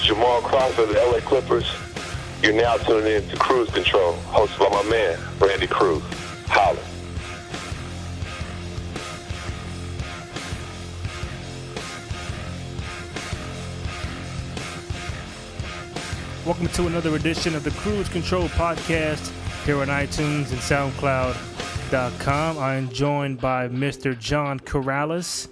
is Jamal Crawford of the LA Clippers. You're now tuning in to Cruise Control, hosted by my man, Randy Cruz. Holla. Welcome to another edition of the Cruise Control Podcast here on iTunes and SoundCloud.com. I am joined by Mr. John Karalis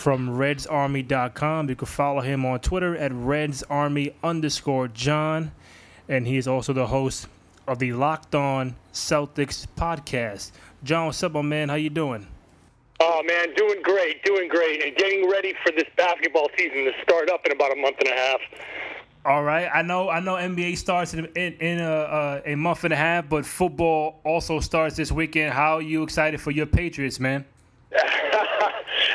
from RedsArmy.com. You can follow him on Twitter at RedsArmy underscore John. And he is also the host of the Locked On Celtics podcast. John, what's up, my man? How you doing? Oh man, doing great, doing great, and getting ready for this basketball season to start up in about a month and a half. All right, I know. I know NBA starts in in, in a, uh, a month and a half, but football also starts this weekend. How are you excited for your Patriots, man?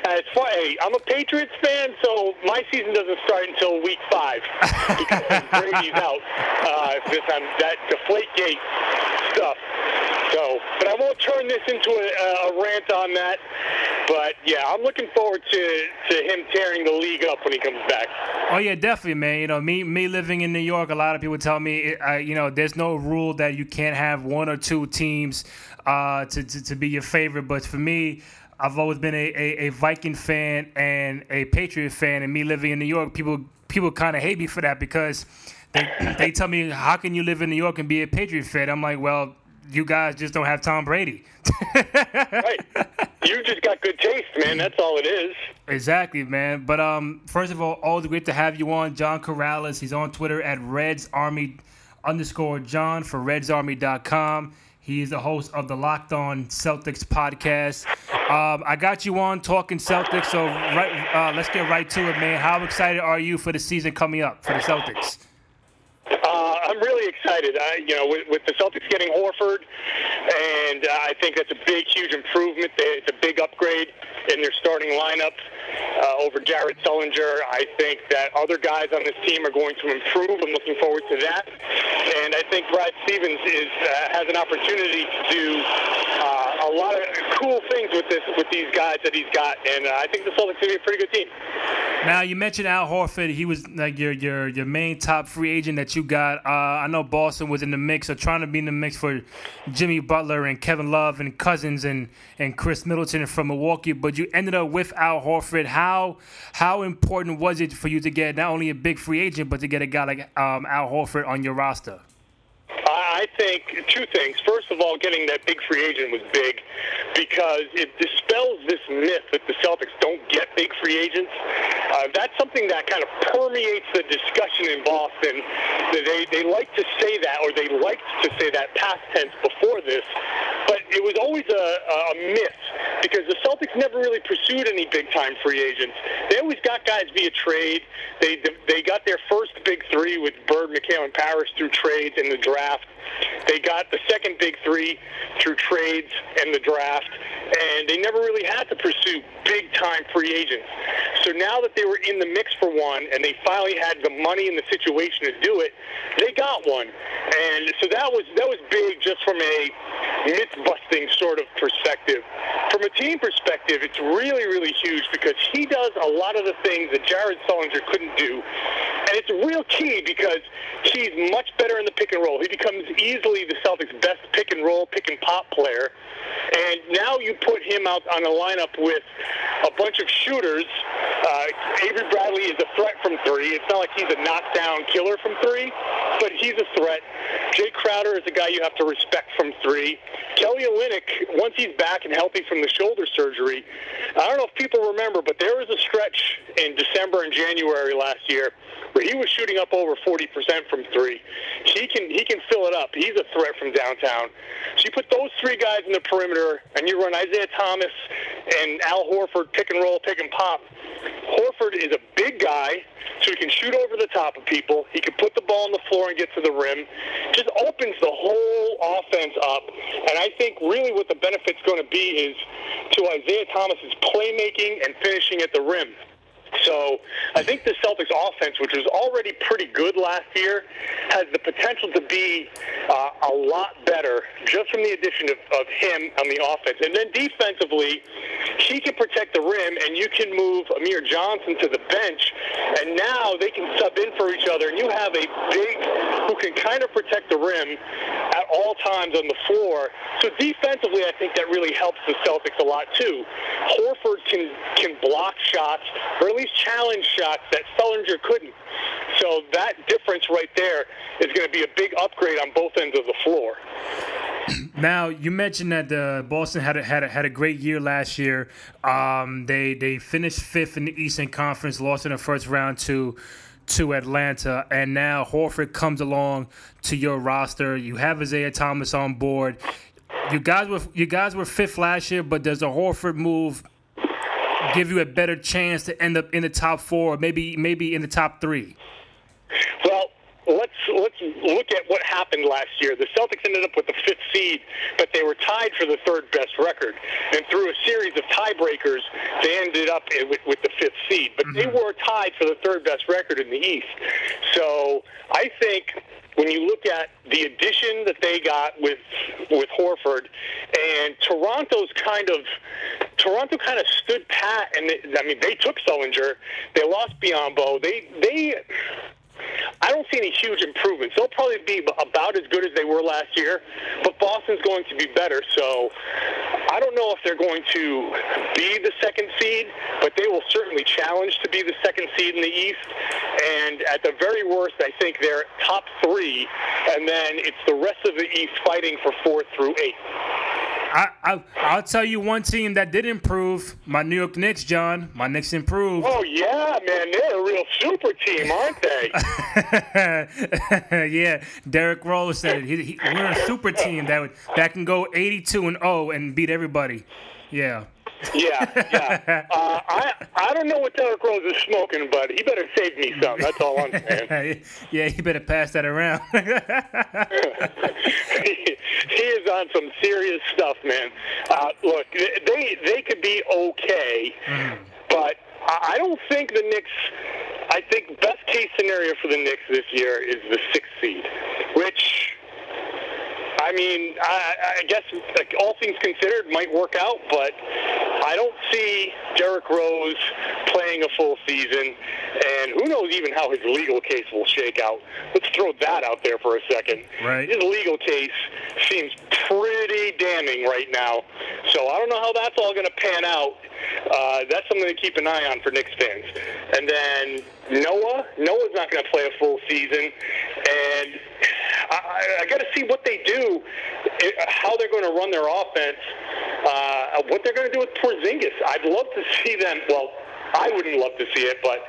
it's funny. I'm a Patriots fan, so my season doesn't start until week five because Brady's out. Uh, this on that deflate gate stuff. So, but I won't turn this into a, a rant on that. But yeah, I'm looking forward to, to him tearing the league up when he comes back. Oh yeah, definitely, man. You know, me me living in New York, a lot of people tell me, uh, you know, there's no rule that you can't have one or two teams uh, to, to to be your favorite. But for me, I've always been a, a, a, Viking fan and a Patriot fan, and me living in New York, people people kind of hate me for that because they they tell me, how can you live in New York and be a Patriot fan? I'm like, well, you guys just don't have Tom Brady. right. You just got good taste, man. That's all it is. Exactly, man. But um, first of all, always great to have you on, John Karalis. He's on Twitter at Reds Army underscore John for RedsArmy.com. He is the host of the Locked On Celtics podcast. Um, I got you on talking Celtics, so right, uh, let's get right to it, man. How excited are you for the season coming up for the Celtics? Uh, I'm really excited. I, you know, with, with the Celtics getting Horford, and uh, I think that's a big, huge improvement. It's a big upgrade in their starting lineup uh, over Jared Sullinger. I think that other guys on this team are going to improve. I'm looking forward to that. And I think Brad Stevens is uh, has an opportunity to do uh, a lot of cool things with this with these guys that he's got. And uh, I think the Celtics to be a pretty good team. Now you mentioned Al Horford. He was like your your your main top free agent that you got. Uh, I know Boston was in the mix or trying to be in the mix for Jimmy Butler and Kevin Love and Cousins and and Khris Middleton from Milwaukee, but you ended up with Al Horford. How how important was it for you to get not only a big free agent but to get a guy like um, Al Horford on your roster? I think two things. First of all, getting that big free agent was big because it dispels this myth that the Celtics don't get big free agents. Uh, that's something that kind of permeates the discussion in Boston. They, they like to say that, or they liked to say that past tense before this, but it was always a, a myth because the Celtics never really pursued any big time free agents. They always got guys via trade. They they got their first big three with Bird, McHale, and Parish through trades in the draft. They got the second big three through trades and the draft, and they never really had to pursue big time free agents. So now that they were in the mix for one, and they finally had the money and the situation to do it, they got one, and so that was that was big just from a myth busting sort of perspective. From a team perspective, it's really really huge because he does a lot of the things that Jared Sullinger couldn't do, and it's real key because he's much better in the pick and roll. He becomes easily the Celtics' best pick and roll, pick and pop player. And now you put him out on a lineup with a bunch of shooters. Uh, Avery Bradley is a threat from three. It's not like he's a knockdown killer from three, but he's a threat. Jae Crowder is a guy you have to respect from three. Kelly Olynyk, once he's back and healthy from the shoulder surgery, I don't know if people remember, but there was a stretch in December and January last year where he was shooting up over 40% from three. He can he can fill it up. He's a threat from downtown. So you put those three guys in the perimeter, and you run Isaiah Thomas and Al Horford pick and roll, pick and pop. Horford is a big guy, so he can shoot over the top of people. He can put the ball on the floor and get to the rim. Just opens the whole offense up. And I think really what the benefit's going to be is to Isaiah Thomas's playmaking and finishing at the rim. So I think the Celtics offense, which was already pretty good last year, has the potential to be uh, a lot better just from the addition of, of him on the offense. And then defensively, he can protect the rim, and you can move Amir Johnson to the bench, and now they can sub in for each other, and you have a big who can kind of protect the rim at all times on the floor. So defensively, I think that really helps the Celtics a lot too. Horford can can block shots, or at least challenge shots that Sullinger couldn't. So that difference right there is going to be a big upgrade on both ends of the floor. Now you mentioned that uh, Boston had a, had a, had a great year last year. Um, they they finished fifth in the Eastern Conference, lost in the first round to to Atlanta, and now Horford comes along to your roster. You have Isaiah Thomas on board. You guys were you guys were fifth last year, but does a Horford move give you a better chance to end up in the top four, maybe maybe in the top three? Well, let's let's look at what happened last year. The Celtics ended up with the fifth seed, but they were tied for the third best record. And through a series of tiebreakers, they ended up with, with the fifth seed. But mm-hmm. they were tied for the third best record in the East. So I think when you look at the addition that they got with with Horford and Toronto's kind of Toronto kind of stood pat and they, I mean they took Sullinger, they lost Biyombo, they they I don't see any huge improvements. They'll probably be about as good as they were last year, but Boston's going to be better. So I don't know if they're going to be the second seed, but they will certainly challenge to be the second seed in the East. And at the very worst, I think they're top three, and then it's the rest of the East fighting for fourth through eighth. I, I I'll tell you one team that did improve. My New York Knicks, John. My Knicks improved. Oh yeah, man, they're a real super team, aren't they? yeah, Derrick Rose said it. He, he, we're a super team that would, that can go 82 and 0 and beat everybody. Yeah. Yeah, yeah. Uh, I I don't know what Derrick Rose is smoking, but he better save me some. That's all I'm saying. yeah, he better pass that around. he, he is on some serious stuff, man. Uh, look, they they could be okay, mm. but I don't think the Knicks. I think best case scenario for the Knicks this year is the sixth seed, which I mean, I, I guess like, all things considered might work out, but I don't see Derrick Rose playing a full season, and who knows even how his legal case will shake out. Let's throw that out there for a second. Right. His legal case seems pretty damning right now, so I don't know how that's all going to pan out. Uh, that's something to keep an eye on for Knicks fans. And then Noah, Noah's not going to play a full season, and I, I got to see what they do, eh, how they're going to run their offense, uh, what they're going to do with Porzingis. I'd love to see them. Well, I wouldn't love to see it, but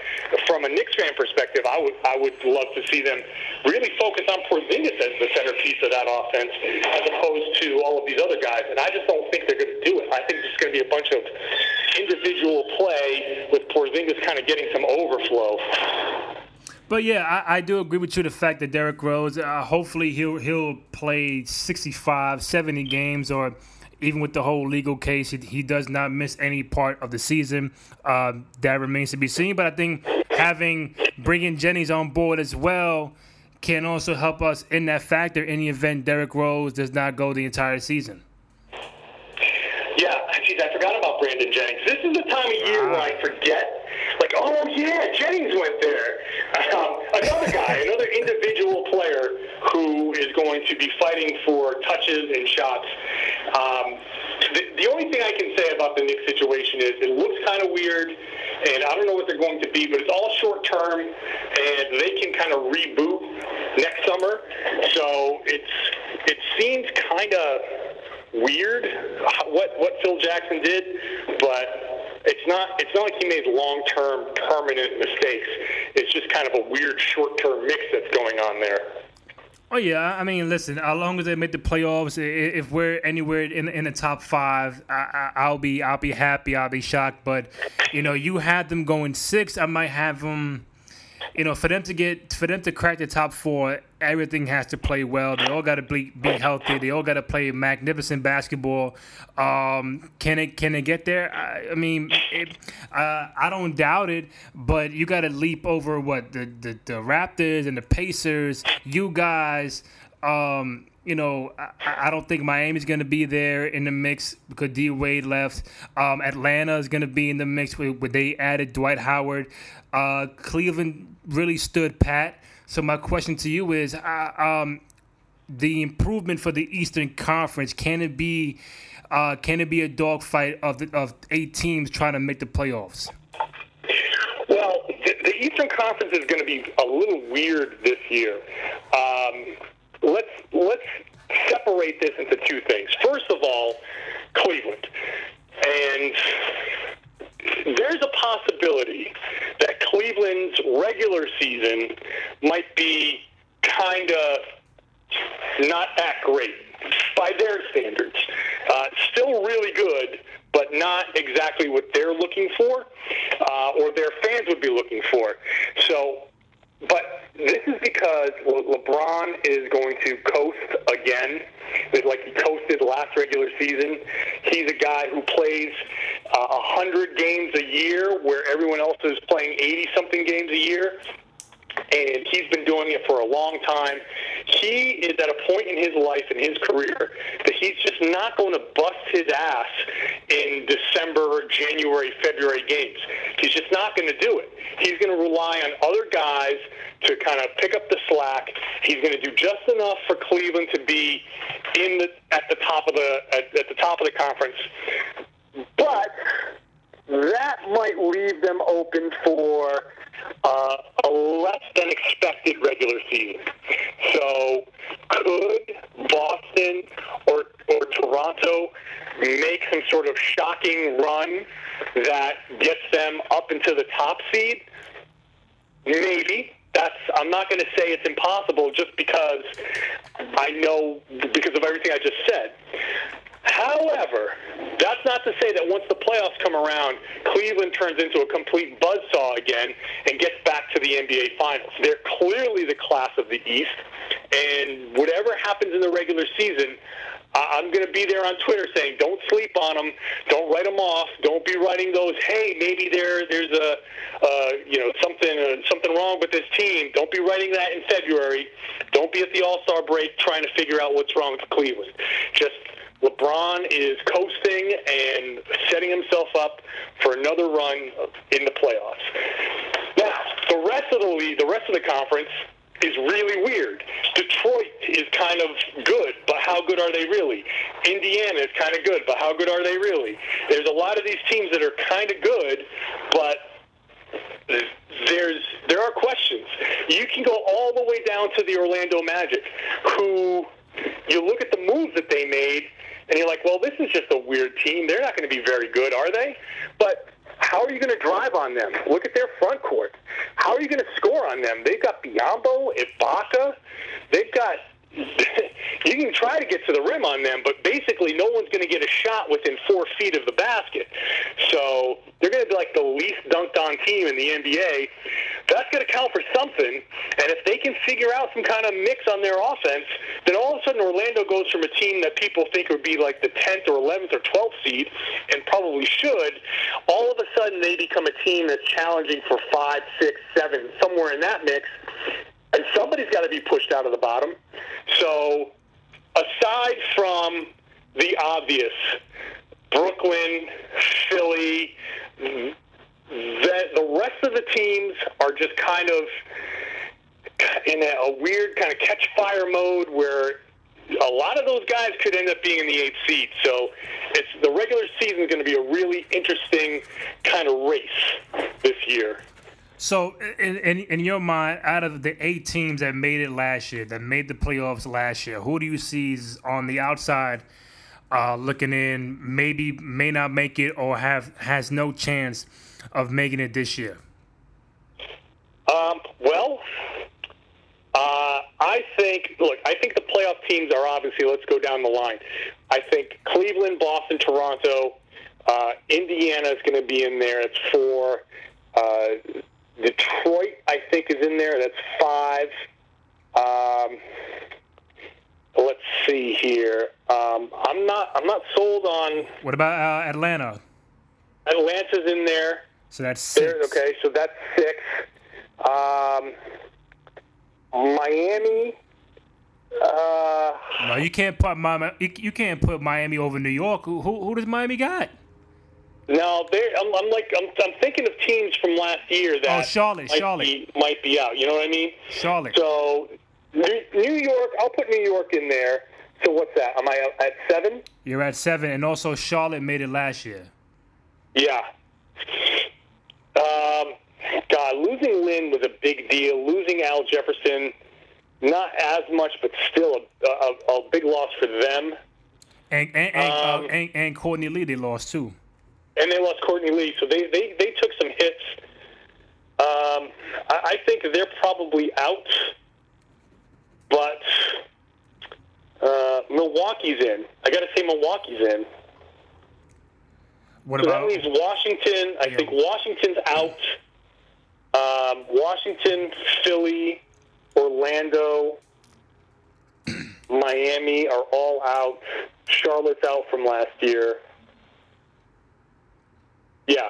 from a Knicks fan perspective, I would I would love to see them really focus on Porzingis as the centerpiece of that offense, as opposed to all of these other guys. And I just don't think they're going to do it. I think it's going to be a bunch of individual play with Porzingis kind of getting some overflow. But yeah, I, I, do agree with you. The fact that Derrick Rose, uh, hopefully he'll he'll play 65, 70 games, or even with the whole legal case, he, he does not miss any part of the season. Uh, that remains to be seen. But I think having bringing Jennings on board as well can also help us in that factor in the event Derrick Rose does not go the entire season. Yeah, geez, I forgot about Brandon Jennings. This is the time of year where I forget like, oh yeah, Jennings went there. Another guy, another individual player who is going to be fighting for touches and shots. Um, the, the only thing I can say about the Knicks situation is it looks kind of weird, and I don't know what they're going to be, but it's all short term, and they can kind of reboot next summer. So it's it seems kind of weird what what Phil Jackson did, but it's not it's not like he made long term permanent mistakes. It's just kind of a weird short term mix that's going on there. Oh yeah, I mean, listen. As long as they make the playoffs, if we're anywhere in in the top five, I, will be I'll be happy. I'll be shocked. But you know, you had them going six. I might have them. you know, for them to get for them to crack the top four, everything has to play well. They all got to be be healthy. They all got to play magnificent basketball. Um, can it can it get there? I, I mean, it, uh, I don't doubt it, but you got to leap over what the, the the Raptors and the Pacers. You guys. Um, you know, I, I don't think Miami's going to be there in the mix because D Wade left. Um, Atlanta is going to be in the mix with, with they added Dwight Howard. Uh, Cleveland really stood pat. So my question to you is, uh, um, the improvement for the Eastern Conference can it be? Uh, can it be a dogfight of the, of eight teams trying to make the playoffs? Well, the, the Eastern Conference is going to be a little weird this year. Um, let's let's separate this into two things. First of all, Cleveland, and there's a possibility that Cleveland's regular season might be kind of not that great by their standards. Uh, still really good, but not exactly what they're looking for uh, or their fans would be looking for. So, but this is because LeBron is going to coast again, like he coasted last regular season. He's a guy who plays uh, 100 games a year where everyone else is playing 80 something games a year and he's been doing it for a long time. He is at a point in his life and his career that he's just not going to bust his ass in December, January, February games. He's just not going to do it. He's going to rely on other guys to kind of pick up the slack. He's going to do just enough for Cleveland to be in the at the top of the at, at the top of the conference. But that might leave them open for uh, a less than expected regular season. So, could Boston or or Toronto make some sort of shocking run that gets them up into the top seed? Maybe. That's. I'm not going to say it's impossible just because I know because of everything I just said. However, that's not to say that once the playoffs come around, Cleveland turns into a complete buzzsaw again and gets back to the NBA Finals. They're clearly the class of the East, and whatever happens in the regular season, I'm going to be there on Twitter saying, "Don't sleep on them. Don't write them off. Don't be writing those. Hey, maybe there there's a uh, you know something uh, something wrong with this team. Don't be writing that in February. Don't be at the All Star break trying to figure out what's wrong with Cleveland. Just LeBron is coasting and setting himself up for another run in the playoffs. Now, the rest of the league, the rest of the conference is really weird. Detroit is kind of good, but how good are they really? Indiana is kind of good, but how good are they really? There's a lot of these teams that are kind of good, but there's there are questions. You can go all the way down to the Orlando Magic, who you look at the moves that they made and you're like, well, this is just a weird team. They're not going to be very good, are they? But how are you going to drive on them? Look at their front court. How are you going to score on them? They've got Biyombo, Ibaka. They've got you can try to get to the rim on them, but basically no one's going to get a shot within four feet of the basket. So they're going to be like the least dunked on team in the NBA. That's going to count for something. And if they can figure out some kind of mix on their offense, then all of a sudden Orlando goes from a team that people think would be like the 10th or 11th or 12th seed, and probably should, all of a sudden they become a team that's challenging for five, six, seven, somewhere in that mix and somebody's got to be pushed out of the bottom. So, aside from the obvious, Brooklyn, Philly, the, the rest of the teams are just kind of in a, a weird kind of catch fire mode where a lot of those guys could end up being in the eighth seed. So it's the regular season is going to be a really interesting kind of race this year. So, in, in, in your mind, out of the eight teams that made it last year, that made the playoffs last year, who do you see is on the outside uh, looking in, maybe may not make it or have has no chance of making it this year? Um, well, uh, I think, look, I think the playoff teams are obviously, let's go down the line. I think Cleveland, Boston, Toronto, uh, Indiana is going to be in there. It's four. Uh, Detroit, I think, is in there. That's five. Um, let's see here. Um, I'm not. I'm not sold on What about uh, Atlanta? Atlanta's in there. So that's six. There, okay, so that's six. Um, Miami. Uh, No, you can't put Miami. You, you can't put Miami over New York. Who who, who does Miami got? No. I'm, I'm like. I'm, I'm thinking of teams from last year that Oh, Charlotte, might Charlotte. Be, might be out. You know what I mean? Charlotte. So New, New York. I'll put New York in there. So what's that? Am I at seven? You're at seven, and also Charlotte made it last year. Yeah. Um, God, losing Lin was a big deal. Losing Al Jefferson, not as much, but still a, a, a big loss for them. And and and, uh, Um, and and Courtney Lee they lost too. And they lost Courtney Lee, so they, they, they took some hits. Um, I, I think they're probably out, but uh, Milwaukee's in. I got to say Milwaukee's in. What So that leaves Washington. I Yeah. think Washington's out. Um, Washington, Philly, Orlando, Miami are all out. Charlotte's out from last year. Yeah,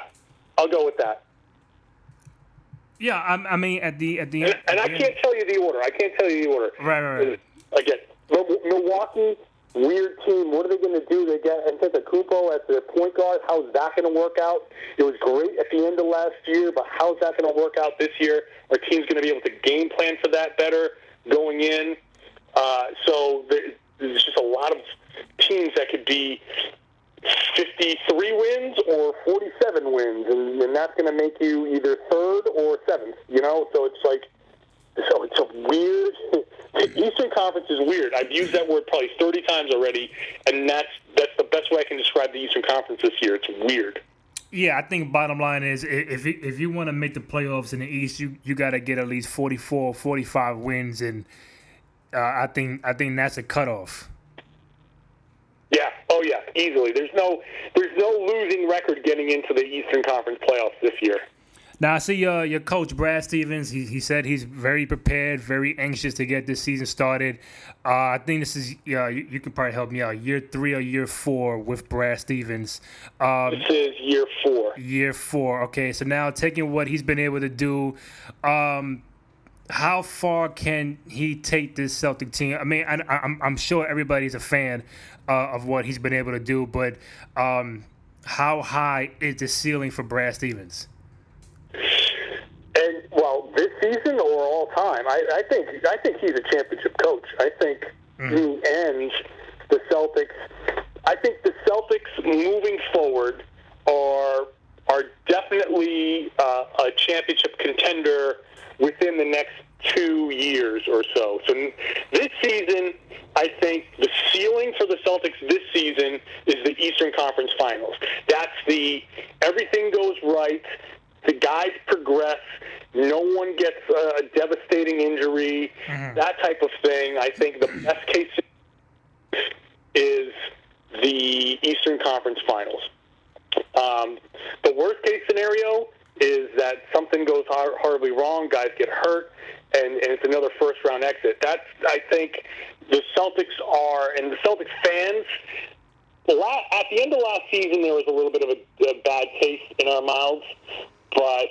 I'll go with that. yeah? I, I mean at the at the And, end. and I the end- can't tell you the order. I can't tell you the order. Right, right, right. Again, Mil- Milwaukee, weird team. What are they going to do? They get Antetokounmpo as their point guard. How's that going to work out? It was great at the end of last year, but how's that going to work out this year? Our team's going to be able to game plan for that better going in. Uh, so there's just a lot of teams that could be 53 wins or 47 wins, and, and that's going to make you either third or seventh. You know, so it's like so it's a weird. Eastern Conference is weird. I've used that word probably 30 times already, and that's that's the best way I can describe the Eastern Conference this year. It's weird. Yeah, I think bottom line is if if you want to make the playoffs in the East, you you got to get at least 44, 45 wins, and uh, I think I think that's a cutoff. Yeah. Oh yeah. Easily. There's no there's no losing record getting into the Eastern Conference playoffs this year. Now I see uh, your coach Brad Stevens. He, he said he's very prepared, very anxious to get this season started. Uh, I think this is yeah. You, you can probably help me out. Year three or year four with Brad Stevens. Um, This is year four. year four. Okay, so now taking what he's been able to do, um, how far can he take this Celtic team? I mean, I, I'm I'm sure everybody's a fan uh, of what he's been able to do, but um, how high is the ceiling for Brad Stevens? And well, this season or all time, I, I think I think he's a championship coach. I think he ends the Celtics. I think the Celtics moving forward are are definitely uh, a championship contender within the next two years or so. So this season, I think the ceiling for the Celtics this season is the Eastern Conference Finals. That's the everything goes right. The guys progress. No one gets a devastating injury. That type of thing. I think the best case is the Eastern Conference Finals. Um, the worst case scenario is that something goes hor- horribly wrong, guys get hurt, and, and it's another first round exit. That's, I think, the Celtics are, and the Celtics fans. At the end of last season, there was a little bit of a, a bad taste in our mouths, but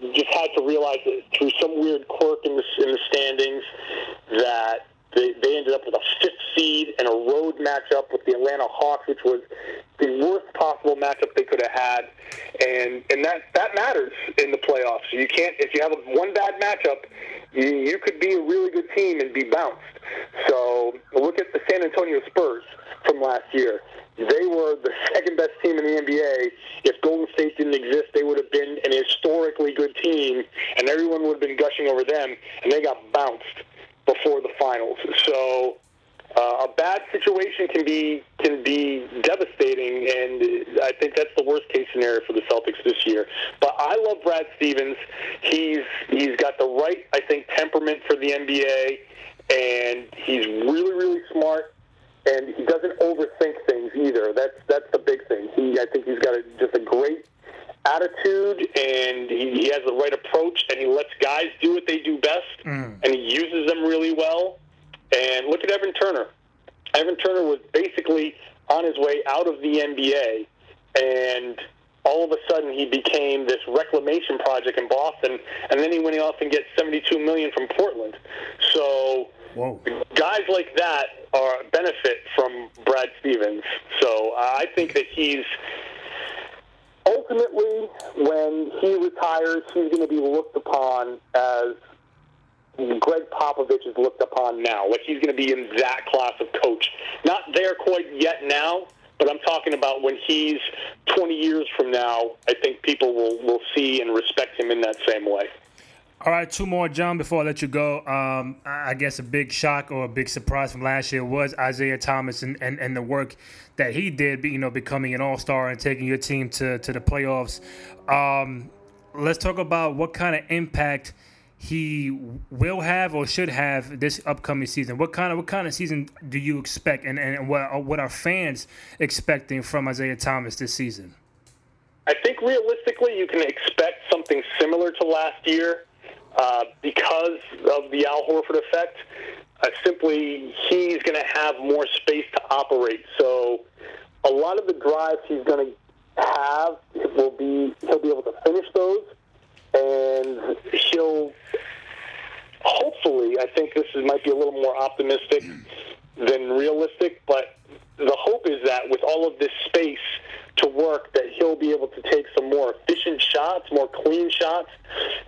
you just had to realize that through some weird quirk in the, in the standings that they, they ended up with a fifth seed and a road matchup with the Atlanta Hawks, which was the worst possible matchup they could have had, and and that that matters in the playoffs. You can't if you have a, one bad matchup, you, could be a really good team and be bounced. So look at the San Antonio Spurs from last year. They were the second best team in the NBA. If Golden State didn't exist, they would have been an historically good team, and everyone would have been gushing over them, and they got bounced before the finals. So uh, a bad situation can be can be devastating, and I think that's the worst case scenario for the Celtics this year. But I love Brad Stevens. He's he's got the right, I think, temperament for the NBA, and he's really really smart. And he doesn't overthink things either. That's that's the big thing. He, I think he's got a, just a great attitude and he, he has the right approach and he lets guys do what they do best Mm. and he uses them really well. And look at Evan Turner. Evan Turner was basically on his way out of the NBA, and all of a sudden he became this reclamation project in Boston, and then he went off and gets 72 million from Portland. So Whoa. guys like that are benefit from Brad Stevens. So I think that he's ultimately when he retires, he's going to be looked upon as Gregg Popovich is looked upon now. Like he's going to be in that class of coach. Not there quite yet now, but I'm talking about when he's 20 years from now. I think people will will see and respect him in that same way. All right, two more, John, before I let you go. Um, I guess a big shock or a big surprise from last year was Isaiah Thomas and, and, and the work that he did, you know, becoming an all star and taking your team to, to the playoffs. Um, let's talk about what kind of impact he will have or should have this upcoming season. What kind of what kind of season do you expect, and, and what what are fans expecting from Isaiah Thomas this season? I think realistically, you can expect something similar to last year uh, because of the Al Horford effect. Uh, simply, he's going to have more space to operate. So, a lot of the drives he's going to have will be he'll be able to finish those, and he'll hopefully. I think this is, might be a little more optimistic than realistic, but the hope is that with all of this space to work, that he'll be able to take some more efficient shots, more clean shots,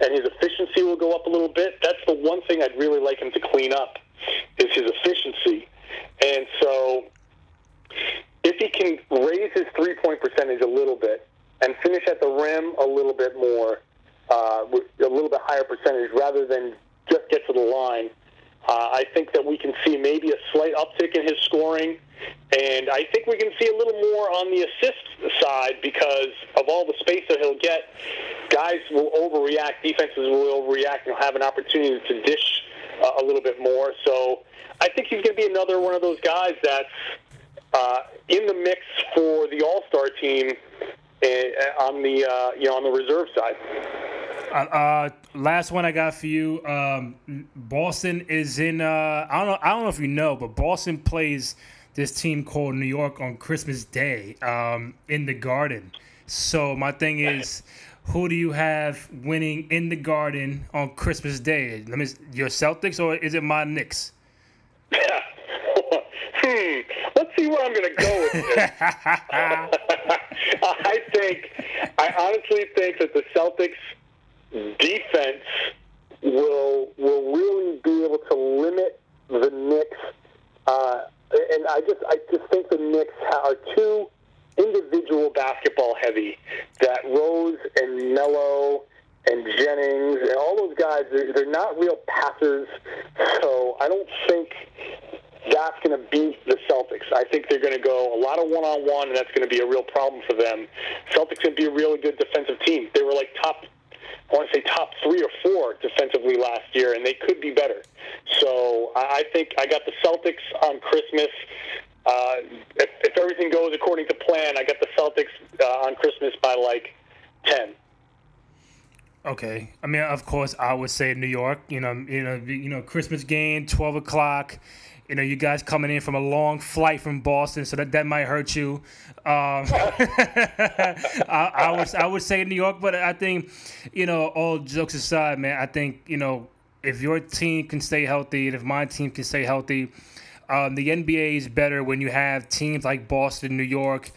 and his efficiency will go up a little bit. That's the one thing I'd really like him to clean up is his efficiency. And so, if he can raise his three-point percentage a little bit and finish at the rim a little bit more, uh, a little bit higher percentage, rather than just get to the line, uh, I think that we can see maybe a slight uptick in his scoring, and I think we can see a little more on the assist side because of all the space that he'll get. Guys will overreact, defenses will overreact, and he'll have an opportunity to dish uh, a little bit more. So I think he's going to be another one of those guys that's uh, in the mix for the All Star team uh, on the uh, you know on the reserve side. Uh, uh, last one I got for you. Um, Boston is in. Uh, I don't know. I don't know if you know, but Boston plays this team called New York on Christmas Day um, in the Garden. So my thing is, who do you have winning in the Garden on Christmas Day? Let me. Your Celtics or is it my Knicks? hmm. Let's see where I'm going to go with this. I think, I honestly think that the Celtics defense will will really be able to limit the Knicks. Uh, and I just I just think the Knicks are too individual basketball heavy. That Rose and Melo and Jennings and all those guys, they're, they're not real passers. So I don't think that's going to beat the Celtics. I think they're going to go a lot of one-on-one, and that's going to be a real problem for them. Celtics going to be a really good defensive team. They were like top, I want to say top three or four defensively last year, and they could be better. So I think I got the Celtics on Christmas. Uh, if, if everything goes according to plan, I got the Celtics uh, on Christmas by like ten. Okay. I mean, of course, I would say New York. You know, you know, you know, Christmas game, twelve o'clock. You know, you guys coming in from a long flight from Boston, so that, that might hurt you. Um, I, I would I would say New York, but I think, you know, all jokes aside, man, I think you know if your team can stay healthy and if my team can stay healthy, um, the NBA is better when you have teams like Boston, New York,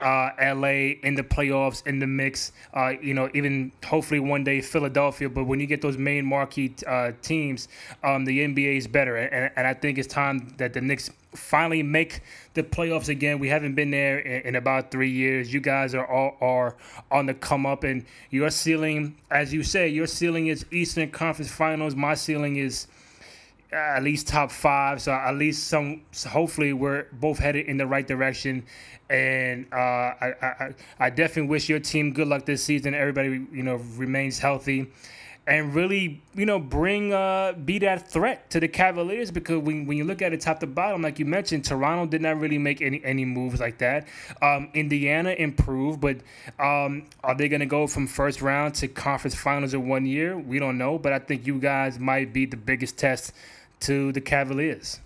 uh, LA in the playoffs in the mix. Uh, you know, even hopefully one day Philadelphia. But when you get those main marquee uh, teams, um, the NBA is better, and, and I think it's time that the Knicks finally make the playoffs again. We haven't been there in, in about three years. You guys are all are on the come up, and your ceiling, as you say, your ceiling is Eastern Conference Finals. My ceiling is at least top five. So at least some. So hopefully, we're both headed in the right direction. And uh, I, I, I definitely wish your team good luck this season. Everybody, you know, remains healthy. and really, you know, bring uh, be that threat to the Cavaliers because when, when you look at it top to bottom, like you mentioned, Toronto did not really make any any moves like that. Um, Indiana improved, but um, are they going to go from first round to conference finals in one year? We don't know, but I think you guys might be the biggest test to the Cavaliers.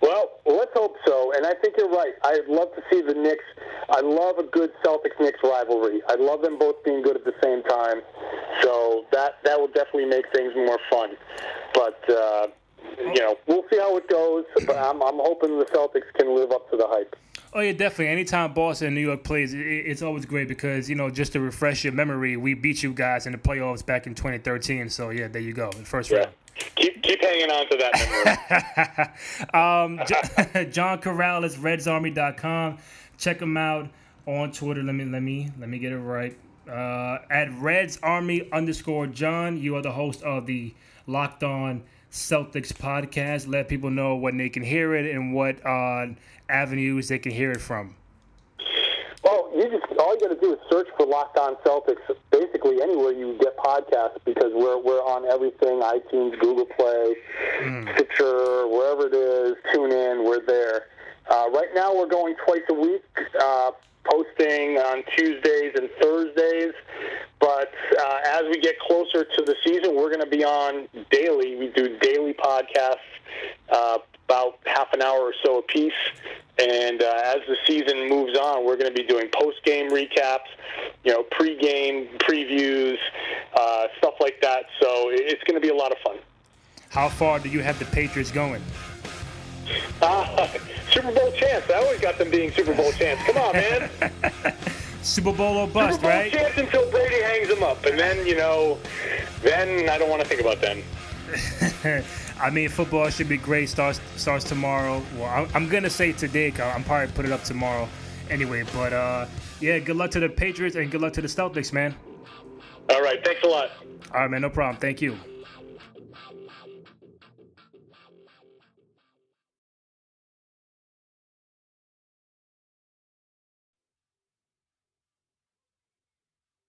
Well, let's hope so. And I think you're right. I'd love to see the Knicks. I love a good Celtics Knicks rivalry. I love them both being good at the same time. So that that will definitely make things more fun. But uh, you know, we'll see how it goes. But I'm I'm hoping the Celtics can live up to the hype. Oh yeah, definitely. Anytime Boston and New York plays, it's always great because you know just to refresh your memory, we beat you guys in the playoffs back in 2013. So yeah, there you go, first yeah. round. Keep keep hanging on to that memory. um, John Karalis, RedsArmy.com. Check him out on Twitter. Let me let me let me get it right. Uh, at Reds Army underscore John. You are the host of the Locked On Celtics podcast. Let people know when they can hear it and what uh, avenues they can hear it from. Well, you just all you got to do is search for Locked On Celtics, basically anywhere you get podcasts, because we're we're on everything: iTunes, Google Play, mm. Stitcher, wherever it is. Tune in, we're there. Uh, right now, we're going twice a week, uh, posting on Tuesdays and Thursdays. But uh, as we get closer to the season, we're going to be on daily. We do daily podcasts, uh, about half an hour or so a piece. And uh, as the season moves on, we're going to be doing post game recaps, you know, pre game previews, uh, stuff like that. So it's going to be a lot of fun. How far do you have the Patriots going? Uh, Super Bowl chance. I always got them being Super Bowl chance. Come on, man. Super Bowl or bust, Super Bowl right? chance until Brady hangs them up, and then you know, then I don't want to think about then. I mean, football should be great. Starts starts tomorrow. Well, I'm, I'm gonna say today. Cause I'm probably put it up tomorrow, anyway. But uh, yeah, good luck to the Patriots and good luck to the Celtics, man. All right, thanks a lot. All right, man. No problem. Thank you.